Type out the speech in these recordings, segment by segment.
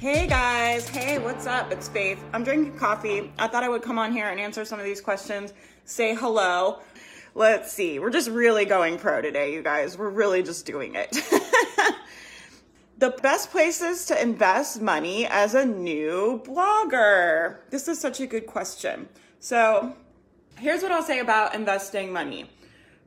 Hey guys, hey, what's up? It's Faith. I'm drinking coffee. I thought I would come on here and answer some of these questions, say hello. Let's see, we're just really going pro today, you guys. We're really just doing it. the best places to invest money as a new blogger? This is such a good question. So, here's what I'll say about investing money.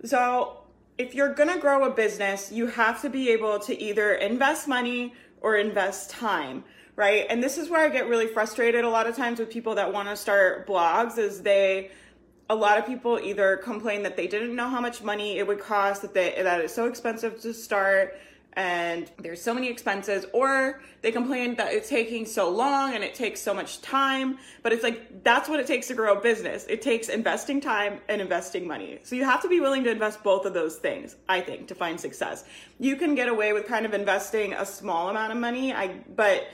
So, if you're gonna grow a business, you have to be able to either invest money or invest time right? And this is where I get really frustrated a lot of times with people that want to start blogs is they a lot of people either complain that they didn't know how much money it would cost that they that it's so expensive to start and there's so many expenses or they complain that it's taking so long and it takes so much time. But it's like that's what it takes to grow a business. It takes investing time and investing money. So you have to be willing to invest both of those things i think to find success. You can get away with kind of investing a small amount of money i but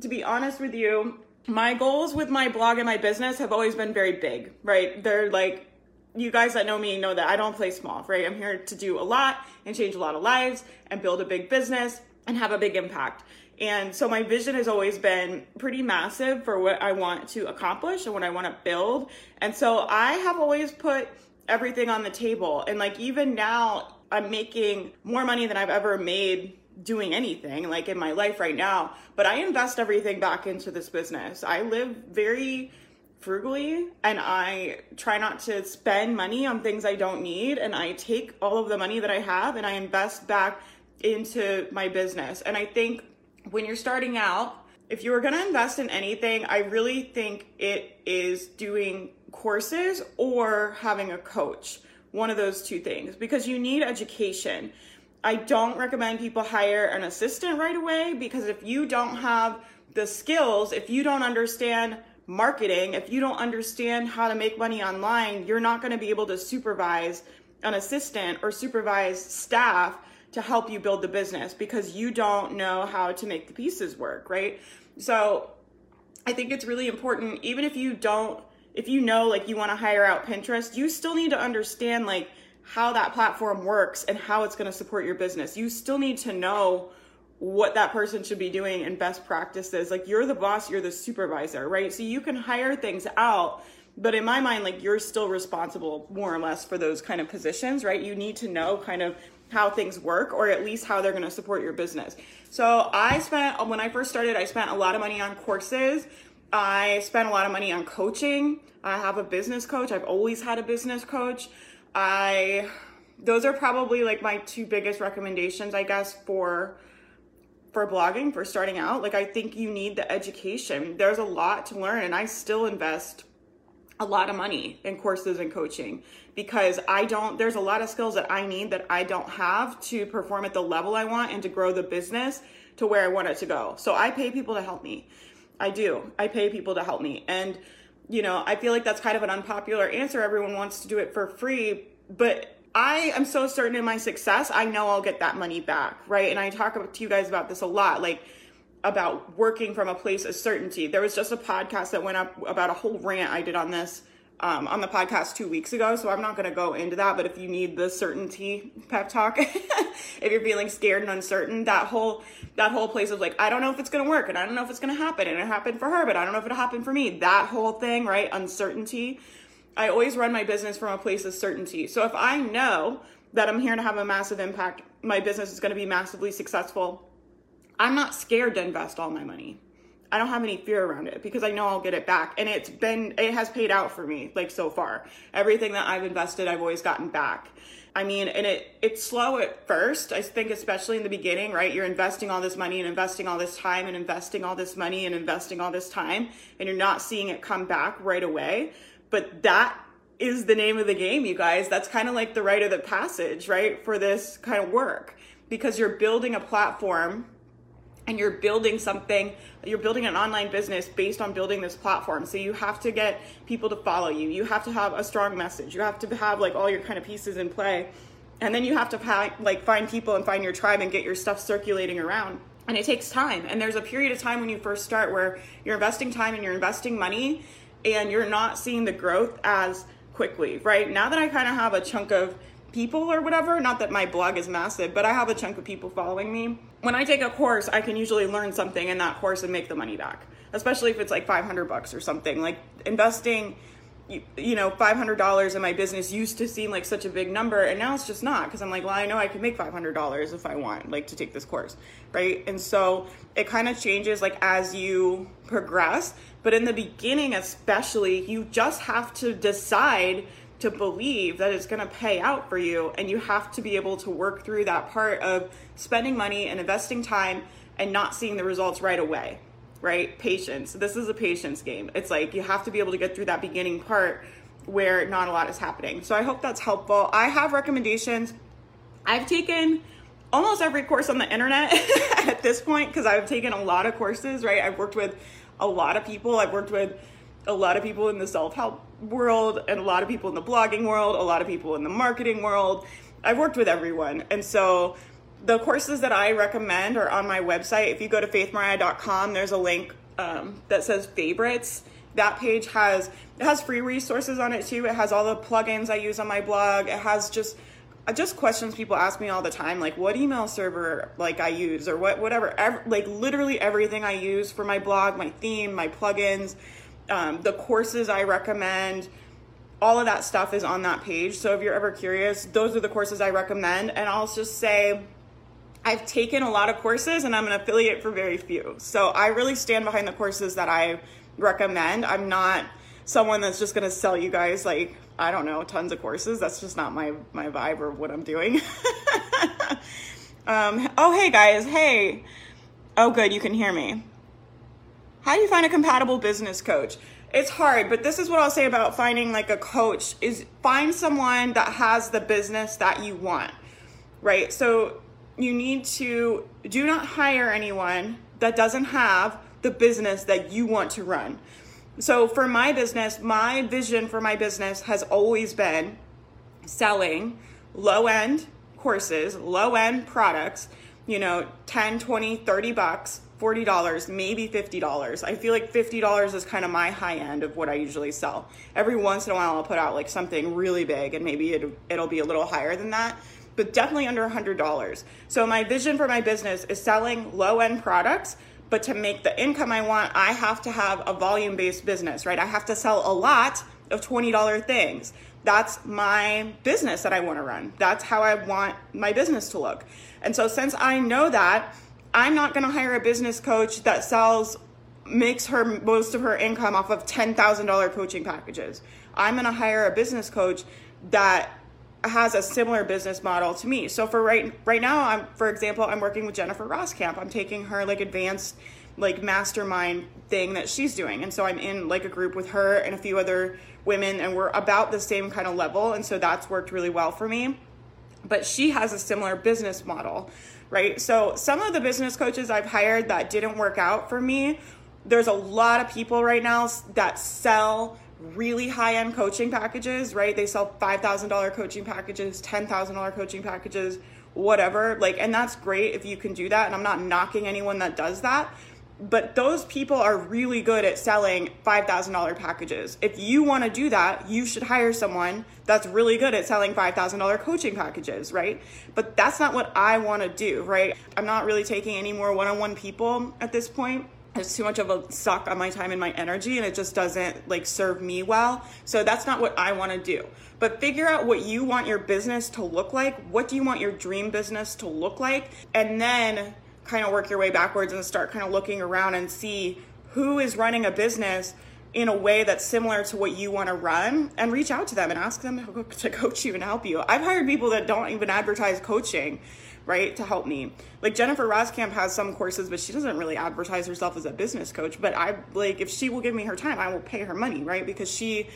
to be honest with you, my goals with my blog and my business have always been very big, right? They're like, you guys that know me know that I don't play small, right? I'm here to do a lot and change a lot of lives and build a big business and have a big impact. And so my vision has always been pretty massive for what I want to accomplish and what I want to build. And so I have always put everything on the table. And like even now, I'm making more money than I've ever made doing anything like in my life right now, but I invest everything back into this business. I live very frugally and I try not to spend money on things I don't need and I take all of the money that I have and I invest back into my business. And I think when you're starting out, if you were going to invest in anything, I really think it is doing courses or having a coach. One of those two things because you need education. I don't recommend people hire an assistant right away because if you don't have the skills, if you don't understand marketing, if you don't understand how to make money online, you're not going to be able to supervise an assistant or supervise staff to help you build the business because you don't know how to make the pieces work, right? So I think it's really important, even if you don't, if you know like you want to hire out Pinterest, you still need to understand like how that platform works and how it's going to support your business. You still need to know what that person should be doing and best practices. Like you're the boss, you're the supervisor, right? So you can hire things out, but in my mind, like you're still responsible more or less for those kind of positions, right? You need to know kind of how things work or at least how they're going to support your business. So I spent, when I first started, I spent a lot of money on courses. I spent a lot of money on coaching. I have a business coach. I've always had a business coach. I those are probably like my two biggest recommendations, I guess, for for blogging for starting out. Like I think you need the education. There's a lot to learn and I still invest a lot of money in courses and coaching because I don't there's a lot of skills that I need that I don't have to perform at the level I want and to grow the business to where I want it to go. So I pay people to help me. I do. I pay people to help me. And you know, I feel like that's kind of an unpopular answer. Everyone wants to do it for free, but I am so certain in my success, I know I'll get that money back, right? And I talk to you guys about this a lot, like about working from a place of certainty. There was just a podcast that went up about a whole rant I did on this um, on the podcast two weeks ago, so I'm not going to go into that. But if you need the certainty pep talk, if you're feeling scared and uncertain, that whole that whole place of like, I don't know if it's going to work, and I don't know if it's going to happen, and it happened for her, but I don't know if it happened for me. That whole thing, right? Uncertainty. I always run my business from a place of certainty. So if I know that I'm here to have a massive impact, my business is going to be massively successful. I'm not scared to invest all my money. I don't have any fear around it because I know I'll get it back. And it's been, it has paid out for me, like so far. Everything that I've invested, I've always gotten back. I mean, and it it's slow at first. I think especially in the beginning, right? You're investing all this money and investing all this time and investing all this money and investing all this time and you're not seeing it come back right away. But that is the name of the game, you guys. That's kind of like the rite of the passage, right? For this kind of work because you're building a platform and you're building something you're building an online business based on building this platform. So you have to get people to follow you. You have to have a strong message. You have to have like all your kind of pieces in play. And then you have to like find people and find your tribe and get your stuff circulating around. And it takes time. And there's a period of time when you first start where you're investing time and you're investing money and you're not seeing the growth as quickly right? Now that i kind of have a chunk of people or whatever. Not that my blog is massive, but I have a chunk of people following me. When I take a course, I can usually learn something in that course and make the money back, especially if it's like 500 bucks or something. Like investing, you, you know, $500 in my business used to seem like such a big number, and now it's just not because I'm like, well, I know I can make $500 if I want, like to take this course, right? And so it kind of changes like as you progress. But in the beginning, especially, you just have to decide to believe that it's going to pay out for you and you have to be able to work through that part of spending money and investing time and not seeing the results right away right? Patience. This is a patience game. It's like you have to be able to get through that beginning part where not a lot is happening. So i hope that's helpful. I have recommendations. I've taken almost every course on the internet at this point because i've taken a lot of courses right? I've worked with a lot of people. I've worked with a lot of people in the self-help world and a lot of people in the blogging world, a lot of people in the marketing world. I've worked with everyone. And so the courses that I recommend are on my website. If you go to faithmariah.com, there's a link um, that says favorites. That page has it has free resources on it too. It has all the plugins I use on my blog. It has just just questions people ask me all the time like what email server like I use or what whatever ever, like literally everything I use for my blog, my theme, my plugins um, the courses I recommend, all of that stuff is on that page. So if you're ever curious, those are the courses I recommend. And I'll just say, I've taken a lot of courses and I'm an affiliate for very few. So I really stand behind the courses that I recommend. I'm not someone that's just going to sell you guys like I don't know tons of courses. That's just not my my vibe or what I'm doing. um, oh hey guys, hey. Oh good, you can hear me. How do you find a compatible business coach? It's hard, but this is what I'll say about finding like a coach is find someone that has the business that you want. Right? So you need to do not hire anyone that doesn't have the business that you want to run. So for my business, my vision for my business has always been selling low end courses, low end products, you know, 10, 20, 30 bucks $40, maybe $50. I feel like $50 is kind of my high end of what I usually sell. Every once in a while I'll put out like something really big and maybe it, it'll be a little higher than that, but definitely under $100. So my vision for my business is selling low end products, but to make the income I want, I have to have a volume based business, right? I have to sell a lot of $20 things. That's my business that I want to run. That's how I want my business to look. And so since I know that, I'm not going to hire a business coach that sells makes her most of her income off of $10,000 coaching packages. I'm going to hire a business coach that has a similar business model to me. So for right right now I'm for example I'm working with Jennifer Roskamp. I'm taking her like advanced like mastermind thing that she's doing. And so I'm in like a group with her and a few other women and we're about the same kind of level and so that's worked really well for me. But she has a similar business model right? So some of the business coaches I've hired that didn't work out for me, there's a lot of people right now that sell really high end coaching packages, right? They sell $5,000 coaching packages, $10,000 coaching packages, whatever. Like, and that's great if you can do that. And I'm not knocking anyone that does that but those people are really good at selling $5,000 packages. If you want to do that, you should hire someone that's really good at selling $5,000 coaching packages, right? But that's not what I want to do, right? I'm not really taking any more one on one people at this point. It's too much of a suck on my time and my energy, and it just doesn't like serve me well. So that's not what I want to do. But figure out what you want your business to look like. What do you want your dream business to look like? And then kind of work your way backwards and start kind of looking around and see who is running a business in a way that's similar to what you want to run and reach out to them and ask them to coach you and help you. I've hired people that don't even advertise coaching, right, to help me. Like Jennifer Roskamp has some courses, but she doesn't really advertise herself as a business coach. But I like if she will give me her time, I will pay her money, right? Because she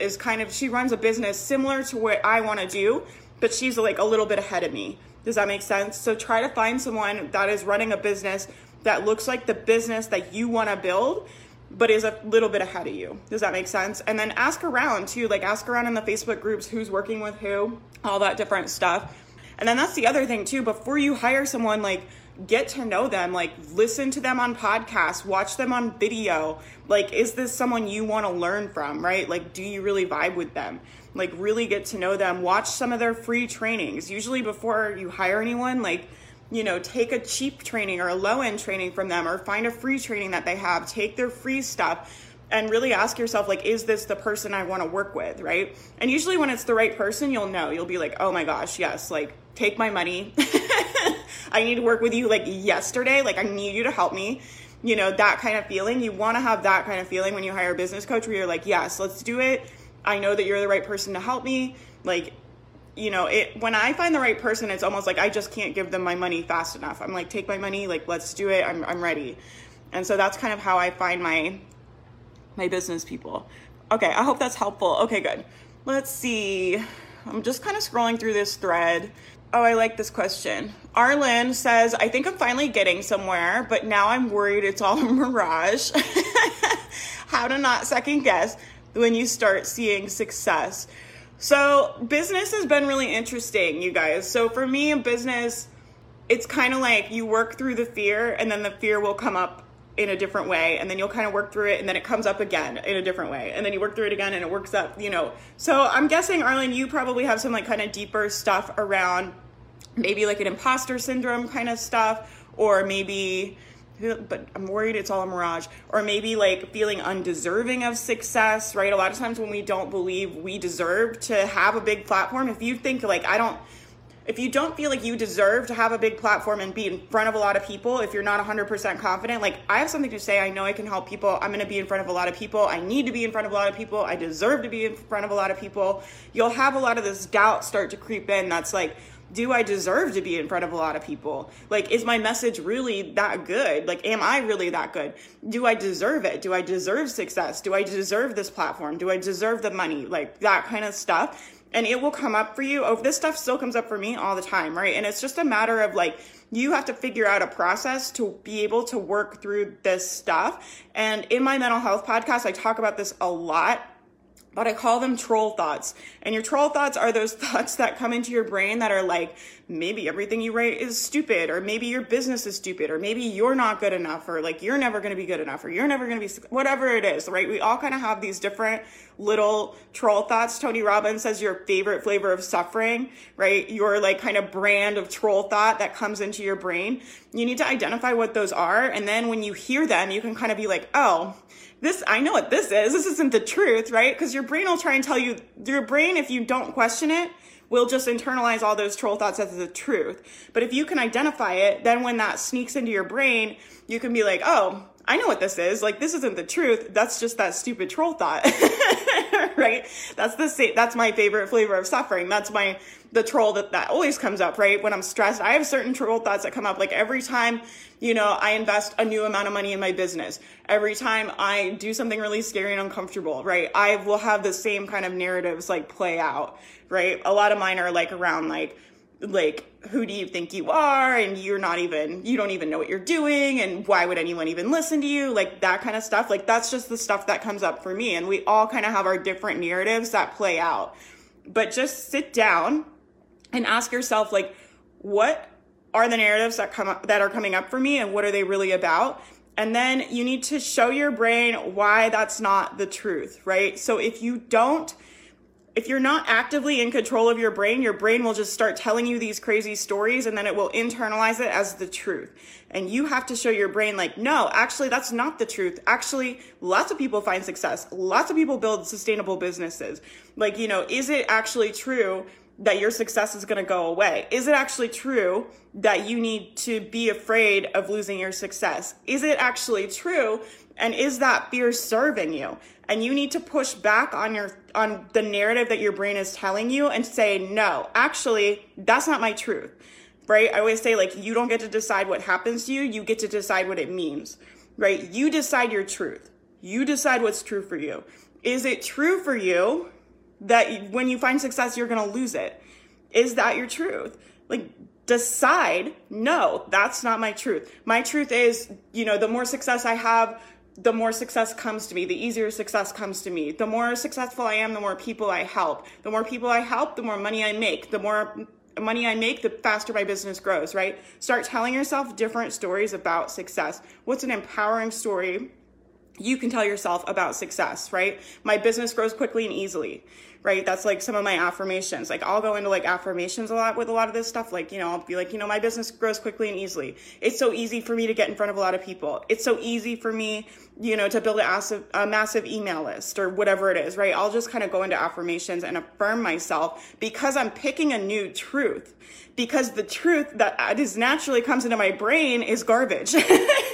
is kind of she runs a business similar to what I want to do, but she's like a little bit ahead of me. Does that make sense? So try to find someone that is running a business that looks like the business that you want to build but is a little bit ahead of you. Does that make sense? And then ask around too, like ask around in the Facebook groups who's working with who, all that different stuff. And then that's the other thing too, before you hire someone, like get to know them, like listen to them on podcasts, watch them on video. Like, is this someone you want to learn from, right? Like, do you really vibe with them? Like, really get to know them. Watch some of their free trainings. Usually, before you hire anyone, like, you know, take a cheap training or a low end training from them or find a free training that they have, take their free stuff and really ask yourself like is this the person I want to work with, right? And usually when it's the right person, you'll know. You'll be like, "Oh my gosh, yes, like take my money. I need to work with you like yesterday. Like I need you to help me." You know, that kind of feeling. You want to have that kind of feeling when you hire a business coach where you're like, "Yes, let's do it. I know that you're the right person to help me." Like you know, it when I find the right person, it's almost like I just can't give them my money fast enough. I'm like, take my money, like let's do it. I'm I'm ready. And so that's kind of how I find my my business people. Okay, I hope that's helpful. Okay, good. Let's see. I'm just kind of scrolling through this thread. Oh, I like this question. Arlen says, I think I'm finally getting somewhere, but now I'm worried it's all a mirage. How to not second guess when you start seeing success. So, business has been really interesting, you guys. So, for me, in business, it's kind of like you work through the fear, and then the fear will come up in a different way, and then you'll kind of work through it, and then it comes up again in a different way, and then you work through it again, and it works up, you know. So, I'm guessing, Arlen, you probably have some like kind of deeper stuff around maybe like an imposter syndrome kind of stuff, or maybe but I'm worried it's all a mirage. Or maybe like feeling undeserving of success, right? A lot of times when we don't believe we deserve to have a big platform, if you think like, I don't, if you don't feel like you deserve to have a big platform and be in front of a lot of people, if you're not 100% confident, like I have something to say, I know I can help people, I'm gonna be in front of a lot of people, I need to be in front of a lot of people, I deserve to be in front of a lot of people, you'll have a lot of this doubt start to creep in that's like, do I deserve to be in front of a lot of people? Like, is my message really that good? Like, am I really that good? Do I deserve it? Do I deserve success? Do I deserve this platform? Do I deserve the money? Like, that kind of stuff. And it will come up for you. Oh, this stuff still comes up for me all the time, right? And it's just a matter of like, you have to figure out a process to be able to work through this stuff. And in my mental health podcast, I talk about this a lot but I call them troll thoughts. And your troll thoughts are those thoughts that come into your brain that are like, maybe everything you write is stupid, or maybe your business is stupid, or maybe you're not good enough, or like you're never to be good enough, or you're never to be, whatever it is, right? We all kind of have these different little troll thoughts. Tony Robbins says your favorite flavor of suffering, right? Your like kind of brand of troll thought that comes into your brain. You need to identify what those are. And then when you hear them, you can kind of be like, oh, this I know what this is. This isn't the truth, right? Because your brain will try and tell you your brain, if you don't question it, will just internalize all those troll thoughts as the truth. But if you can identify it, then when that sneaks into your brain, you can be like, oh, I know what this is. Like this isn't the truth. That's just that stupid troll thought. right? That's the same that's my favorite flavor of suffering. That's my the troll that that always comes up, right? When I'm stressed, I have certain troll thoughts that come up like every time, you know, I invest a new amount of money in my business. Every time I do something really scary and uncomfortable, right? I will have the same kind of narratives like play out, right? A lot of mine are like around like like who do you think you are? And you're not even you don't even know what you're doing. And why would anyone even listen to you? Like that kind of stuff. Like that's just the stuff that comes up for me. And we all kind of have our different narratives that play out. But just sit down and ask yourself like what are the narratives that come up that are coming up for me? And what are they really about? And then you need to show your brain why that's not the truth right? So if you don't if you're not actively in control of your brain, your brain will just start telling you these crazy stories and then it will internalize it as the truth. And you have to show your brain, like, no, actually, that's not the truth. Actually, lots of people find success. Lots of people build sustainable businesses. Like, you know, is it actually true that your success is going to go away? Is it actually true that you need to be afraid of losing your success? Is it actually true? And is that fear serving you? and you need to push back on your on the narrative that your brain is telling you and say no actually that's not my truth right i always say like you don't get to decide what happens to you you get to decide what it means right you decide your truth you decide what's true for you is it true for you that when you find success you're going to lose it is that your truth like decide, no, that's not my truth. My truth is, you know, the more success I have, the more success comes to me, the easier success comes to me. The more successful I am, the more people I help. The more people I help, the more money I make. The more money I make, the faster my business grows, right? Start telling yourself different stories about success. What's an empowering story you can tell yourself about success, right? My business grows quickly and easily, right? That's like some of my affirmations. Like I'll go into like affirmations a lot with a lot of this stuff. Like, you know, I'll be like, you know, my business grows quickly and easily. It's so easy for me to get in front of a lot of people. It's so easy for me, you know, to build a massive, a massive email list or whatever it is, right? I'll just kind of go into affirmations and affirm myself because I'm picking a new truth. Because the truth that is naturally comes into my brain is garbage.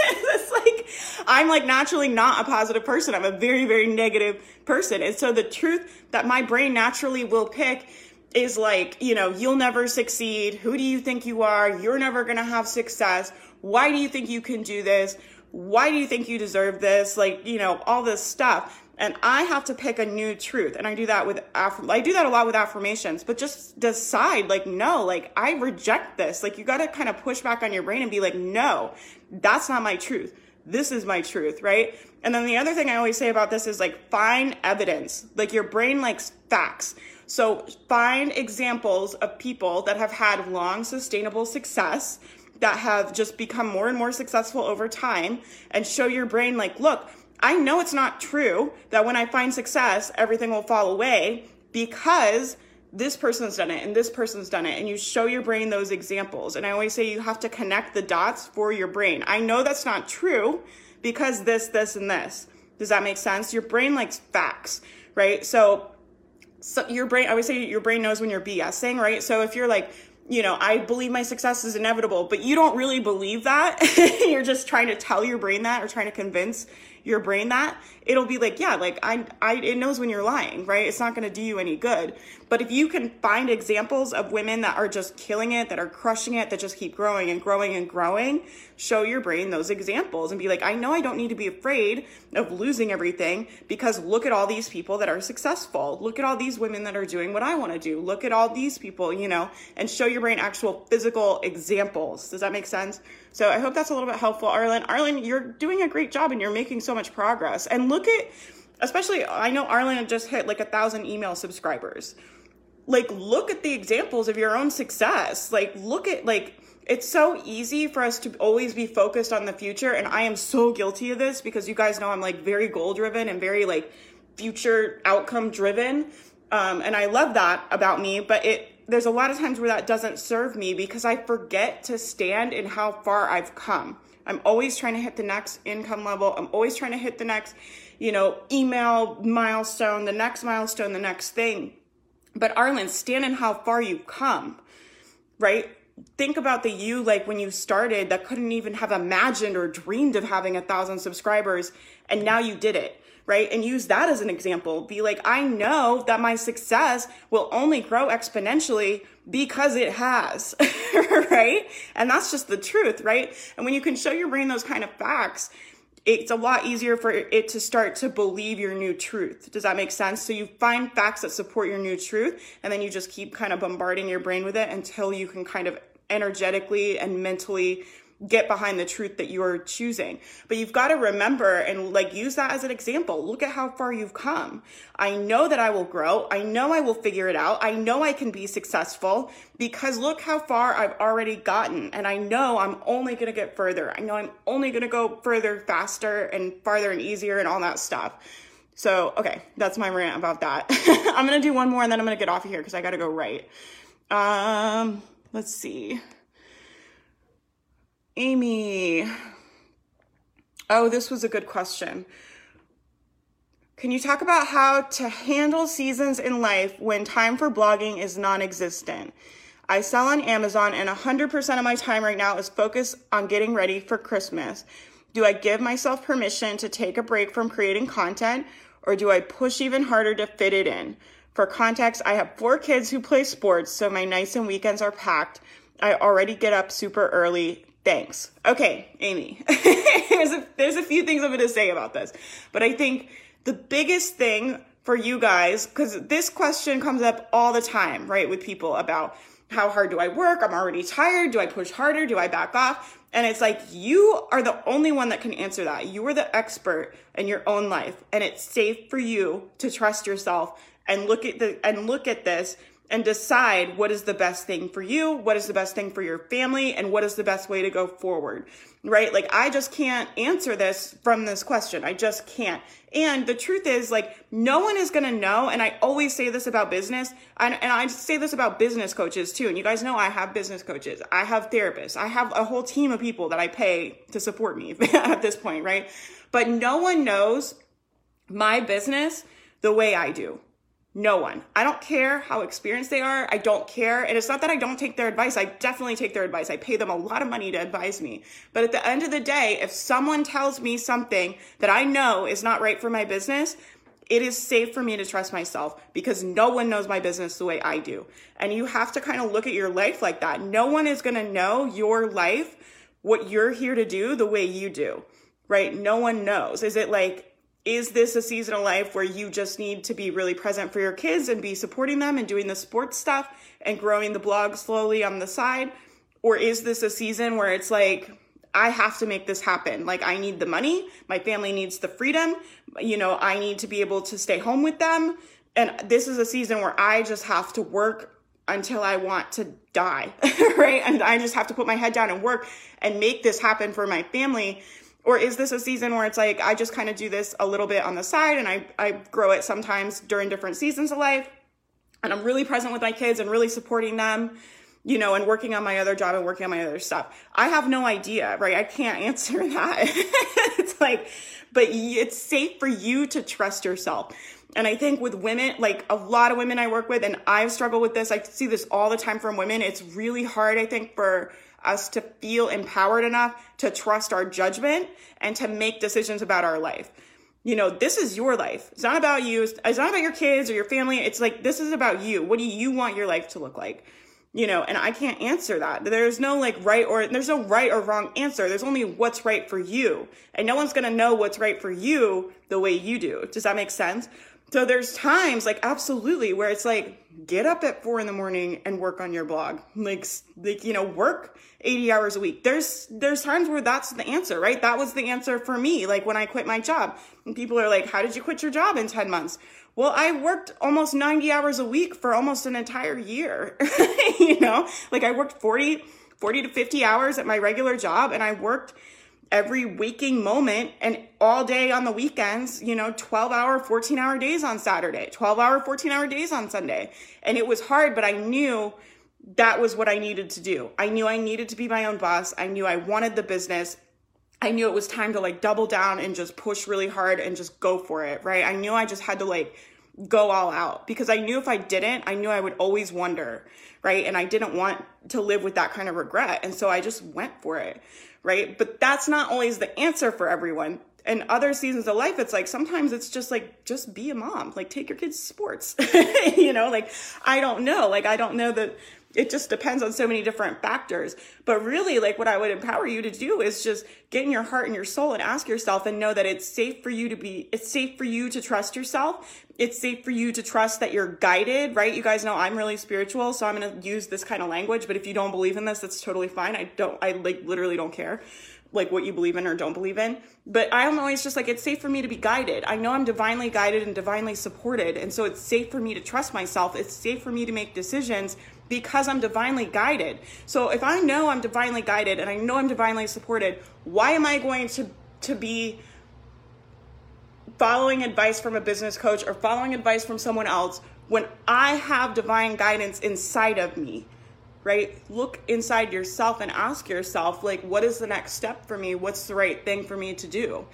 I'm like naturally not a positive person. I'm a very, very negative person. And so the truth that my brain naturally will pick is like, you know, you'll never succeed. Who do you think you are? You're never going to have success. Why do you think you can do this? Why do you think you deserve this? Like, you know, all this stuff. And I have to pick a new truth. And I do that with, I do that a lot with affirmations, but just decide like, no, like I reject this. Like you got to kind of push back on your brain and be like, no, that's not my truth this is my truth, right? And then the other thing I always say about this is like find evidence. Like your brain likes facts. So find examples of people that have had long sustainable success that have just become more and more successful over time and show your brain like, look, I know it's not true that when I find success, everything will fall away because this person's done it and this person's done it and you show your brain those examples. And i always say you have to connect the dots for your brain. I know that's not true because this this and this. Does that make sense? Your brain likes facts right? So so your brain i always say your brain knows when you're bsing right? So if you're like you know i believe my success is inevitable but you don't really believe that you're just trying to tell your brain that or trying to convince your brain that, it'll be like, yeah, like I, I, it knows when you're lying, right? It's not going to do you any good. But if you can find examples of women that are just killing it, that are crushing it, that just keep growing and growing and growing, show your brain those examples and be like, I know I don't need to be afraid of losing everything because look at all these people that are successful. Look at all these women that are doing what I want to do. Look at all these people, you know, and show your brain actual physical examples. Does that make sense? So I hope that's a little bit helpful, Arlen. Arlen, you're doing a great job and you're making so much progress. And look at, especially, I know Arlen just hit like a thousand email subscribers. Like, look at the examples of your own success. Like, look at, like, it's so easy for us to always be focused on the future. And I am so guilty of this because you guys know I'm like very goal driven and very like future outcome driven. Um, and I love that about me, but it there's a lot of times where that doesn't serve me because I forget to stand in how far I've come. I'm always trying to hit the next income level. I'm always trying to hit the next, you know, email milestone, the next milestone, the next thing. But Arlen, stand in how far you've come, right? Think about the you like when you started that couldn't even have imagined or dreamed of having a thousand subscribers, and now you did it right? And use that as an example. Be like, I know that my success will only grow exponentially because it has, right? And that's just the truth, right? And when you can show your brain those kind of facts, it's a lot easier for it to start to believe your new truth. Does that make sense? So you find facts that support your new truth, and then you just keep kind of bombarding your brain with it until you can kind of energetically and mentally get behind the truth that you are choosing. But you've got to remember and like use that as an example. Look at how far you've come. I know that I will grow. I know I will figure it out. I know I can be successful because look how far I've already gotten. And I know I'm only going to get further. I know I'm only going to go further, faster, and farther and easier and all that stuff. So, okay, that's my rant about that. I'm going to do one more and then I'm going to get off of here because I got to go right. Um, let's see. Amy. Oh, this was a good question. Can you talk about how to handle seasons in life when time for blogging is non existent? I sell on Amazon and 100% of my time right now is focused on getting ready for Christmas. Do I give myself permission to take a break from creating content or do I push even harder to fit it in? For context, I have four kids who play sports, so my nights and weekends are packed. I already get up super early. Thanks. Okay, Amy. there's, a, there's a few things I'm going to say about this, but I think the biggest thing for you guys, because this question comes up all the time, right, with people about How hard do I work? I'm already tired. Do I push harder? Do I back off? And it's like, you are the only one that can answer that. You are the expert in your own life. And it's safe for you to trust yourself and look at the, and look at this and decide what is the best thing for you, what is the best thing for your family, and what is the best way to go forward, right? Like, I just can't answer this from this question. I just can't. And the truth is, like, no one is gonna know. And I always say this about business, and, and I say this about business coaches too. And you guys know I have business coaches, I have therapists, I have a whole team of people that I pay to support me at this point, right? But no one knows my business the way I do no one. I don't care how experienced they are. I don't care. And it's not that I don't take their advice. I definitely take their advice. I pay them a lot of money to advise me. But at the end of the day, if someone tells me something that I know is not right for my business, it is safe for me to trust myself because no one knows my business the way I do. And you have to kind of look at your life like that. No one is going to know your life, what you're here to do the way you do, right? No one knows. Is it like, is this a season of life where you just need to be really present for your kids and be supporting them and doing the sports stuff and growing the blog slowly on the side? Or is this a season where it's like, I have to make this happen. Like, I need the money. My family needs the freedom. You know, I need to be able to stay home with them. And this is a season where I just have to work until I want to die, right? And I just have to put my head down and work and make this happen for my family or is this a season where it's like I just kind of do this a little bit on the side and I, I grow it sometimes during different seasons of life and I'm really present with my kids and really supporting them, you know, and working on my other job and working on my other stuff. I have no idea, right? I can't answer that. it's like, but it's safe for you to trust yourself. And I think with women, like a lot of women I work with, and I've struggled with this, I see this all the time from women. It's really hard, I think, for us to feel empowered enough to trust our judgment and to make decisions about our life. You know, this is your life. It's not about you. It's not about your kids or your family. It's like, this is about you. What do you want your life to look like? You know, and I can't answer that. There's no like right or there's no right or wrong answer. There's only what's right for you. And no one's going to know what's right for you the way you do. Does that make sense? So there's times like absolutely where it's like get up at four in the morning and work on your blog. Like like you know work 80 hours a week. There's there's times where that's the answer, right? That was the answer for me. Like when I quit my job, and people are like, "How did you quit your job in 10 months?" Well, I worked almost 90 hours a week for almost an entire year. you know, like I worked 40 40 to 50 hours at my regular job, and I worked every waking moment and all day on the weekends, you know, 12 hour, 14 hour days on Saturday, 12 hour, 14 hour days on Sunday. And it was hard, but I knew that was what I needed to do. I knew I needed to be my own boss. I knew I wanted the business. I knew it was time to like double down and just push really hard and just go for it, right? I knew I just had to like go all out because I knew if I didn't, I knew I would always wonder, right? And I didn't want to live with that kind of regret. And so I just went for it right? But that's not always the answer for everyone. And other seasons of life, it's like sometimes it's just like, just be a mom, like take your kids to sports, you know, like I don't know, like I don't know that it just depends on so many different factors. But really, like what I would empower you to do is just get in your heart and your soul and ask yourself and know that it's safe for you to be, it's safe for you to trust yourself. It's safe for you to trust that you're guided, right? You guys know I'm really spiritual, so I'm going to use this kind of language. But if you don't believe in this, that's totally fine. I don't, I like literally don't care like what you believe in or don't believe in. But I'm always just like, it's safe for me to be guided. I know I'm divinely guided and divinely supported. And so it's safe for me to trust myself. It's safe for me to make decisions because I'm divinely guided. So if I know I'm divinely guided and I know I'm divinely supported, why am I going to, to be following advice from a business coach or following advice from someone else when I have divine guidance inside of me? Right? Look inside yourself and ask yourself, like, what is the next step for me? What's the right thing for me to do?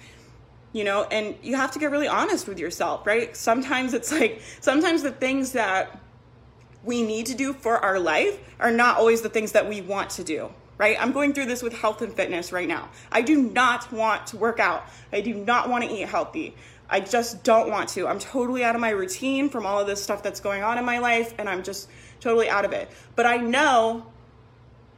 You know, and you have to get really honest with yourself, right? Sometimes it's like, sometimes the things that we need to do for our life are not always the things that we want to do right? I'm going through this with health and fitness right now. I do not want to work out. I do not want to eat healthy. I just don't want to. I'm totally out of my routine from all of this stuff that's going on in my life, and I'm just totally out of it. But I know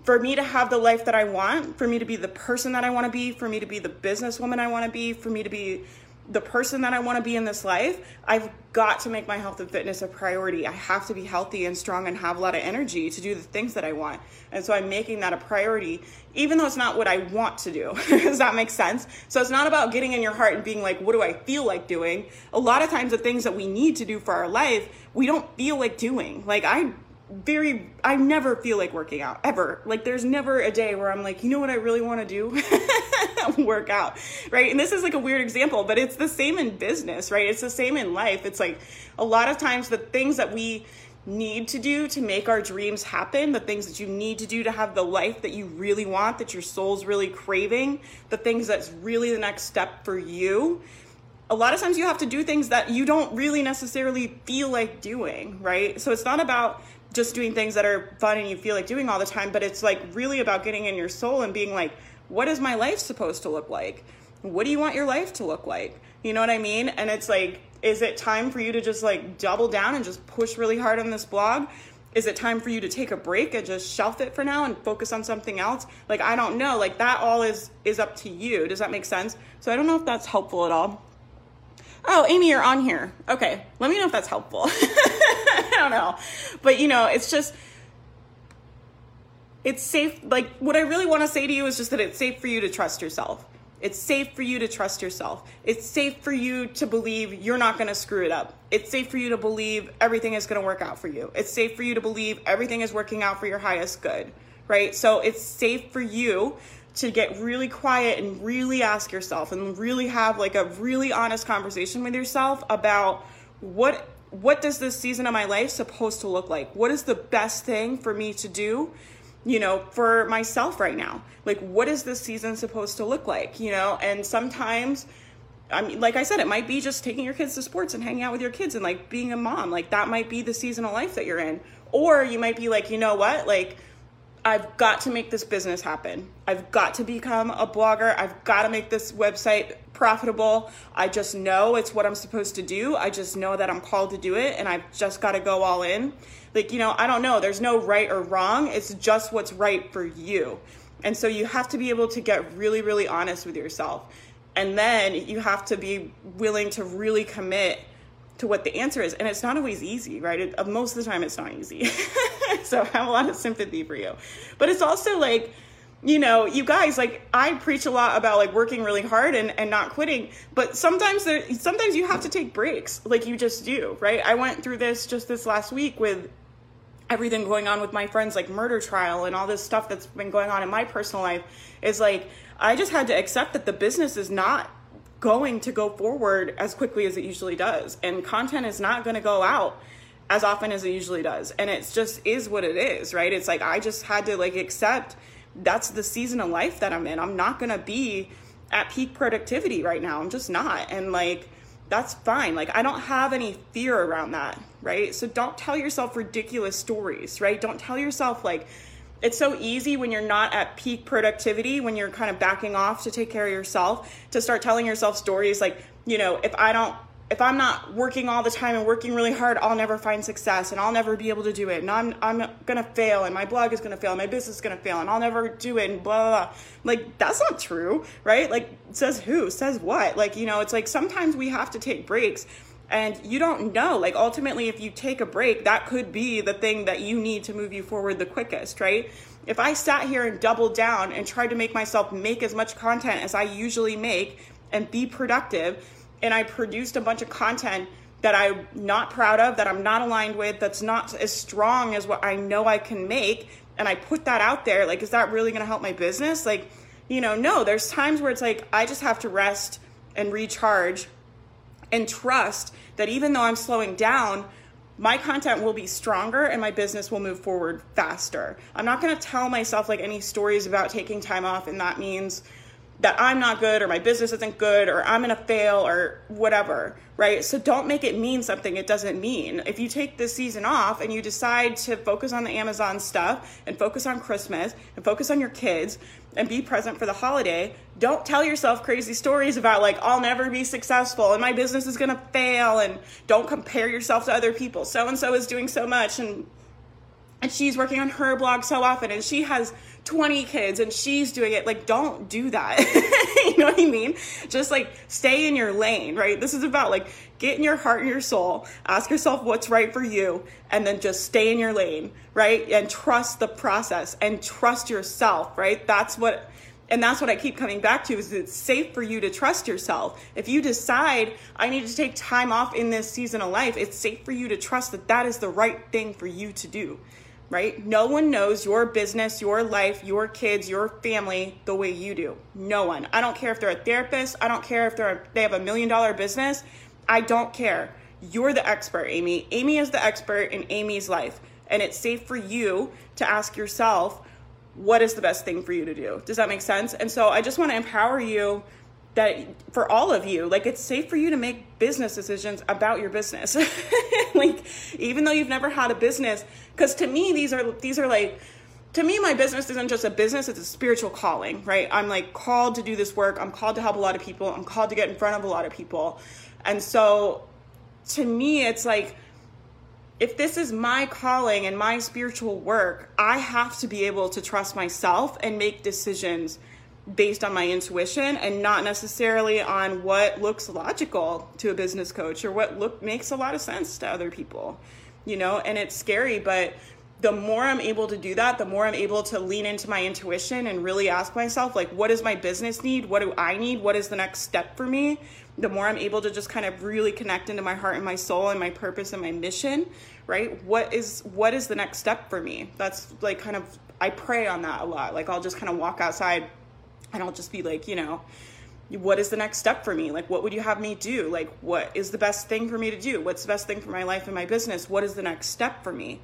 for me to have the life that I want, for me to be the person that I want to be, for me to be the businesswoman I want to be, for me to be the person that I want to be in this life, I've got to make my health and fitness a priority. I have to be healthy and strong and have a lot of energy to do the things that I want. And so I'm making that a priority, even though it's not what I want to do. Does that make sense? So it's not about getting in your heart and being like, what do I feel like doing? A lot of times, the things that we need to do for our life, we don't feel like doing. Like, I very I never feel like working out ever. Like there's never a day where I'm like, you know what I really want to do? work out. Right? And this is like a weird example, but it's the same in business, right? It's the same in life. It's like a lot of times the things that we need to do to make our dreams happen, the things that you need to do to have the life that you really want, that your soul's really craving, the things that's really the next step for you. A lot of times you have to do things that you don't really necessarily feel like doing, right? So it's not about just doing things that are fun and you feel like doing all the time, but it's like really about getting in your soul and being like, what is my life supposed to look like? What do you want your life to look like? You know what I mean? And it's like, is it time for you to just like double down and just push really hard on this blog? Is it time for you to take a break and just shelf it for now and focus on something else? Like I don't know. Like that all is is up to you. Does that make sense? So I don't know if that's helpful at all. Oh, Amy, you're on here. Okay, let me know if that's helpful. I don't know. But you know, it's just it's safe like what I really want to say to you is just that it's safe for you to trust yourself. It's safe for you to trust yourself. It's safe for you to believe you're not going to screw it up. It's safe for you to believe everything is going to work out for you. It's safe for you to believe everything is working out for your highest good, right? So it's safe for you to get really quiet and really ask yourself and really have like a really honest conversation with yourself about what what does this season of my life supposed to look like? What is the best thing for me to do, you know, for myself right now? Like, what is this season supposed to look like, you know? And sometimes, I mean, like I said, it might be just taking your kids to sports and hanging out with your kids and like being a mom. Like, that might be the season of life that you're in. Or you might be like, you know what? Like, I've got to make this business happen. I've got to become a blogger. I've got to make this website profitable. I just know it's what I'm supposed to do. I just know that I'm called to do it and I've just got to go all in. Like, you know, I don't know. There's no right or wrong. It's just what's right for you. And so you have to be able to get really, really honest with yourself. And then you have to be willing to really commit to what the answer is. And it's not always easy, right? It, uh, most of the time, it's not easy. so I have a lot of sympathy for you. But it's also like, you know, you guys, like I preach a lot about like working really hard and, and not quitting, but sometimes there, sometimes you have to take breaks like you just do, right? I went through this just this last week with everything going on with my friends like murder trial and all this stuff that's been going on in my personal life is like I just had to accept that the business is not going to go forward as quickly as it usually does. And content is not going to go out as often as it usually does. And it just is what it is, right? It's like I just had to like accept that's the season of life that I'm in. I'm not going to be at peak productivity right now. I'm just not. And like that's fine. Like I don't have any fear around that, right? So don't tell yourself ridiculous stories, right? Don't tell yourself like it's so easy when you're not at peak productivity, when you're kind of backing off to take care of yourself, to start telling yourself stories like, you know, if I don't if I'm not working all the time and working really hard, I'll never find success and I'll never be able to do it. And I'm I'm gonna fail and my blog is gonna fail and my business is gonna fail and I'll never do it and blah blah blah. Like that's not true, right? Like says who? Says what? Like, you know, it's like sometimes we have to take breaks and you don't know like ultimately if you take a break that could be the thing that you need to move you forward the quickest right? If i sat here and doubled down and tried to make myself make as much content as i usually make and be productive and i produced a bunch of content that i'm not proud of that i'm not aligned with that's not as strong as what i know i can make and i put that out there like is that really going to help my business? Like you know no there's times where it's like i just have to rest and recharge and trust that even though I'm slowing down, my content will be stronger and my business will move forward faster. I'm not going to tell myself like any stories about taking time off and that means that I'm not good or my business isn't good or I'm to fail or whatever, right? So don't make it mean something it doesn't mean. If you take this season off and you decide to focus on the Amazon stuff and focus on Christmas and focus on your kids and be present for the holiday, don't tell yourself crazy stories about like I'll never be successful and my business is to fail and don't compare yourself to other people. So and so is doing so much and and she's working on her blog so often and she has 20 kids and she's doing it. Like, don't do that. you know what I mean? Just like stay in your lane, right? This is about like get in your heart and your soul, ask yourself what's right for you, and then just stay in your lane, right? And trust the process and trust yourself, right? That's what and that's what I keep coming back to is it's safe for you to trust yourself. If you decide I need to take time off in this season of life, it's safe for you to trust that that is the right thing for you to do. Right? No one knows your business, your life, your kids, your family the way you do. No one. I don't care if they're a therapist, I don't care if they're they have a million dollar business. I don't care. You're the expert, Amy. Amy is the expert in Amy's life. And it's safe for you to ask yourself, what is the best thing for you to do? Does that make sense? And so I just want to empower you that for all of you, like it's safe for you to make business decisions about your business. like even though you've never had a business, because to me these are these are like to me my business isn't just a business, it's a spiritual calling, right? I'm like called to do this work. I'm called to help a lot of people. I'm called to get in front of a lot of people. And so to me it's like if this is my calling and my spiritual work, I have to be able to trust myself and make decisions based on my intuition and not necessarily on what looks logical to a business coach or what look makes a lot of sense to other people. You know, and it's scary, but the more I'm able to do that, the more I'm able to lean into my intuition and really ask myself, like, what does my business need? What do I need? What is the next step for me? The more I'm able to just kind of really connect into my heart and my soul and my purpose and my mission, right? What is what is the next step for me? That's like kind of I pray on that a lot. Like I'll just kind of walk outside and I'll just be like, you know, what is the next step for me? Like, what would you have me do? Like, what is the best thing for me to do? What's the best thing for my life and my business? What is the next step for me?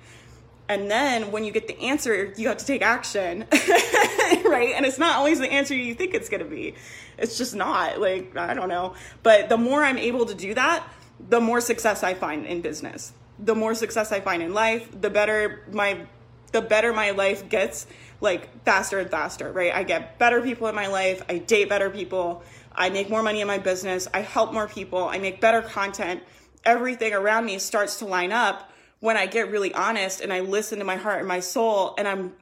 And then when you get the answer, you have to take action, right? And it's not always the answer you think it's to be. It's just not. Like, I don't know. But the more I'm able to do that, the more success I find in business. The more success I find in life, the better my the better my life gets like faster and faster, right? I get better people in my life, I date better people, I make more money in my business, I help more people, I make better content. Everything around me starts to line up when I get really honest and I listen to my heart and my soul and I'm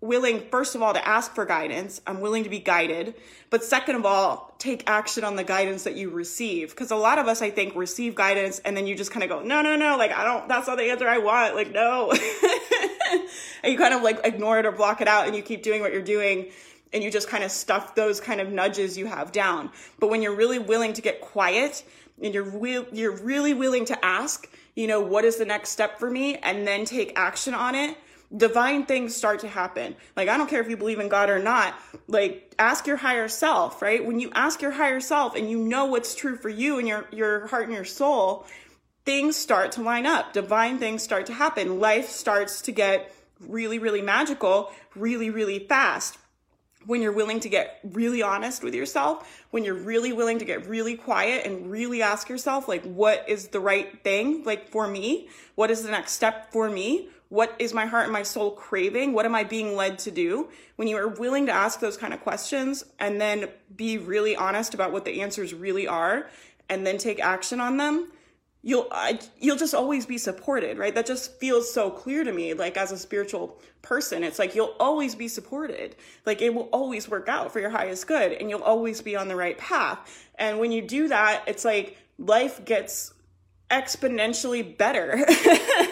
willing, first of all, to ask for guidance. I'm willing to be guided. But second of all, take action on the guidance that you receive. Because a lot of us, I think, receive guidance and then you just kind of go, no, no, no, like, I don't, that's not the answer I want. Like, no. and you kind of like ignore it or block it out and you keep doing what you're doing and you just kind of stuff those kind of nudges you have down. But when you're really willing to get quiet and you're re- you're really willing to ask, you know, what is the next step for me and then take action on it, divine things start to happen. Like, I don't care if you believe in God or not, like, ask your higher self, right? When you ask your higher self and you know what's true for you and your, your heart and your soul, things start to line up. Divine things start to happen. Life starts to get really, really magical, really, really fast when you're willing to get really honest with yourself, when you're really willing to get really quiet and really ask yourself, like, what is the right thing, like, for me? What is the next step for me? What is my heart and my soul craving? What am I being led to do? When you are willing to ask those kind of questions and then be really honest about what the answers really are and then take action on them, you'll you'll just always be supported right that just feels so clear to me like as a spiritual person it's like you'll always be supported like it will always work out for your highest good and you'll always be on the right path and when you do that it's like life gets exponentially better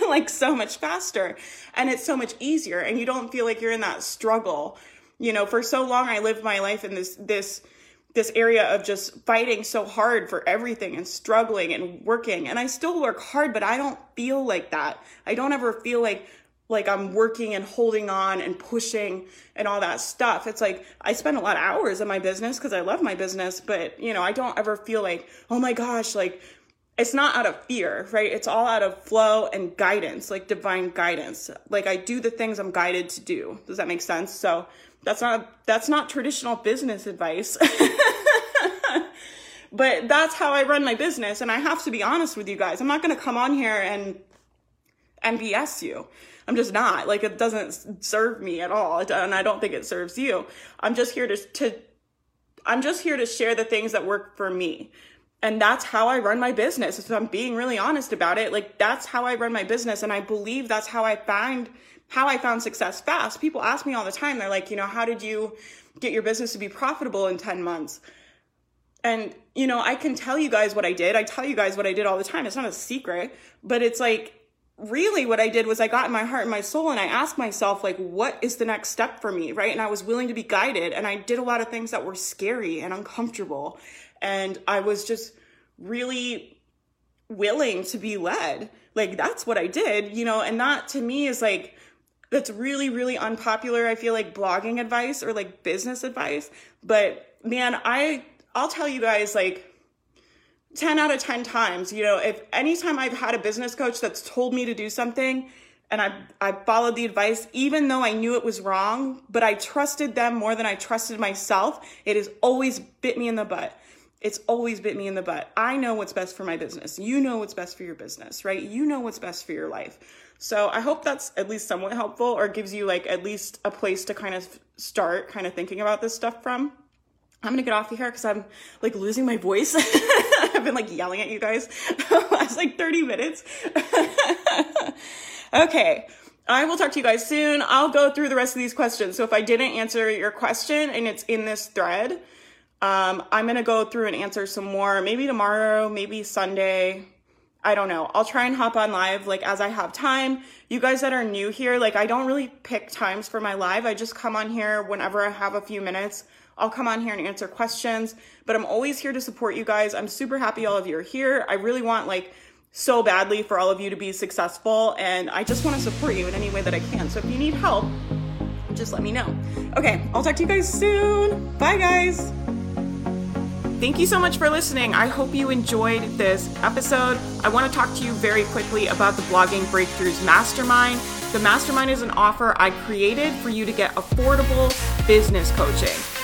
like so much faster and it's so much easier and you don't feel like you're in that struggle you know for so long i lived my life in this this this area of just fighting so hard for everything and struggling and working and I still work hard but I don't feel like that. I don't ever feel like like I'm working and holding on and pushing and all that stuff. It's like I spend a lot of hours in my business because I love my business, but you know, I don't ever feel like, oh my gosh, like it's not out of fear, right? It's all out of flow and guidance, like divine guidance. Like I do the things I'm guided to do. Does that make sense? So that's not that's not traditional business advice. but that's how I run my business and I have to be honest with you guys. I'm not going to come on here and and BS you. I'm just not. Like it doesn't serve me at all and I don't think it serves you. I'm just here to to I'm just here to share the things that work for me. And that's how I run my business. If I'm being really honest about it, like that's how I run my business. And I believe that's how I find how I found success fast. People ask me all the time, they're like, you know, how did you get your business to be profitable in 10 months? And, you know, I can tell you guys what I did. I tell you guys what I did all the time. It's not a secret, but it's like, really what I did was I got in my heart and my soul and I asked myself, like, what is the next step for me? Right. And I was willing to be guided. And I did a lot of things that were scary and uncomfortable. And I was just really willing to be led. Like, that's what I did, you know, and that to me is like, that's really, really unpopular. I feel like blogging advice or like business advice. But man, I, I'll tell you guys, like, 10 out of 10 times, you know, if anytime I've had a business coach that's told me to do something and I I followed the advice even though I knew it was wrong, but I trusted them more than I trusted myself, it has always bit me in the butt. It's always bit me in the butt. I know what's best for my business. You know what's best for your business, right? You know what's best for your life. So I hope that's at least somewhat helpful or gives you like at least a place to kind of start kind of thinking about this stuff from. I'm gonna get off of here because I'm like losing my voice. I've been like yelling at you guys the last like 30 minutes. okay. I will talk to you guys soon. I'll go through the rest of these questions. So if I didn't answer your question and it's in this thread, um, I'm gonna go through and answer some more. Maybe tomorrow, maybe Sunday. I don't know. I'll try and hop on live like as I have time. You guys that are new here, like I don't really pick times for my live. I just come on here whenever I have a few minutes. I'll come on here and answer questions, but I'm always here to support you guys. I'm super happy all of you are here. I really want like so badly for all of you to be successful and I just want to support you in any way that I can. So if you need help, just let me know. Okay, I'll talk to you guys soon. Bye guys. Thank you so much for listening. I hope you enjoyed this episode. I want to talk to you very quickly about the Blogging Breakthroughs Mastermind. The Mastermind is an offer I created for you to get affordable business coaching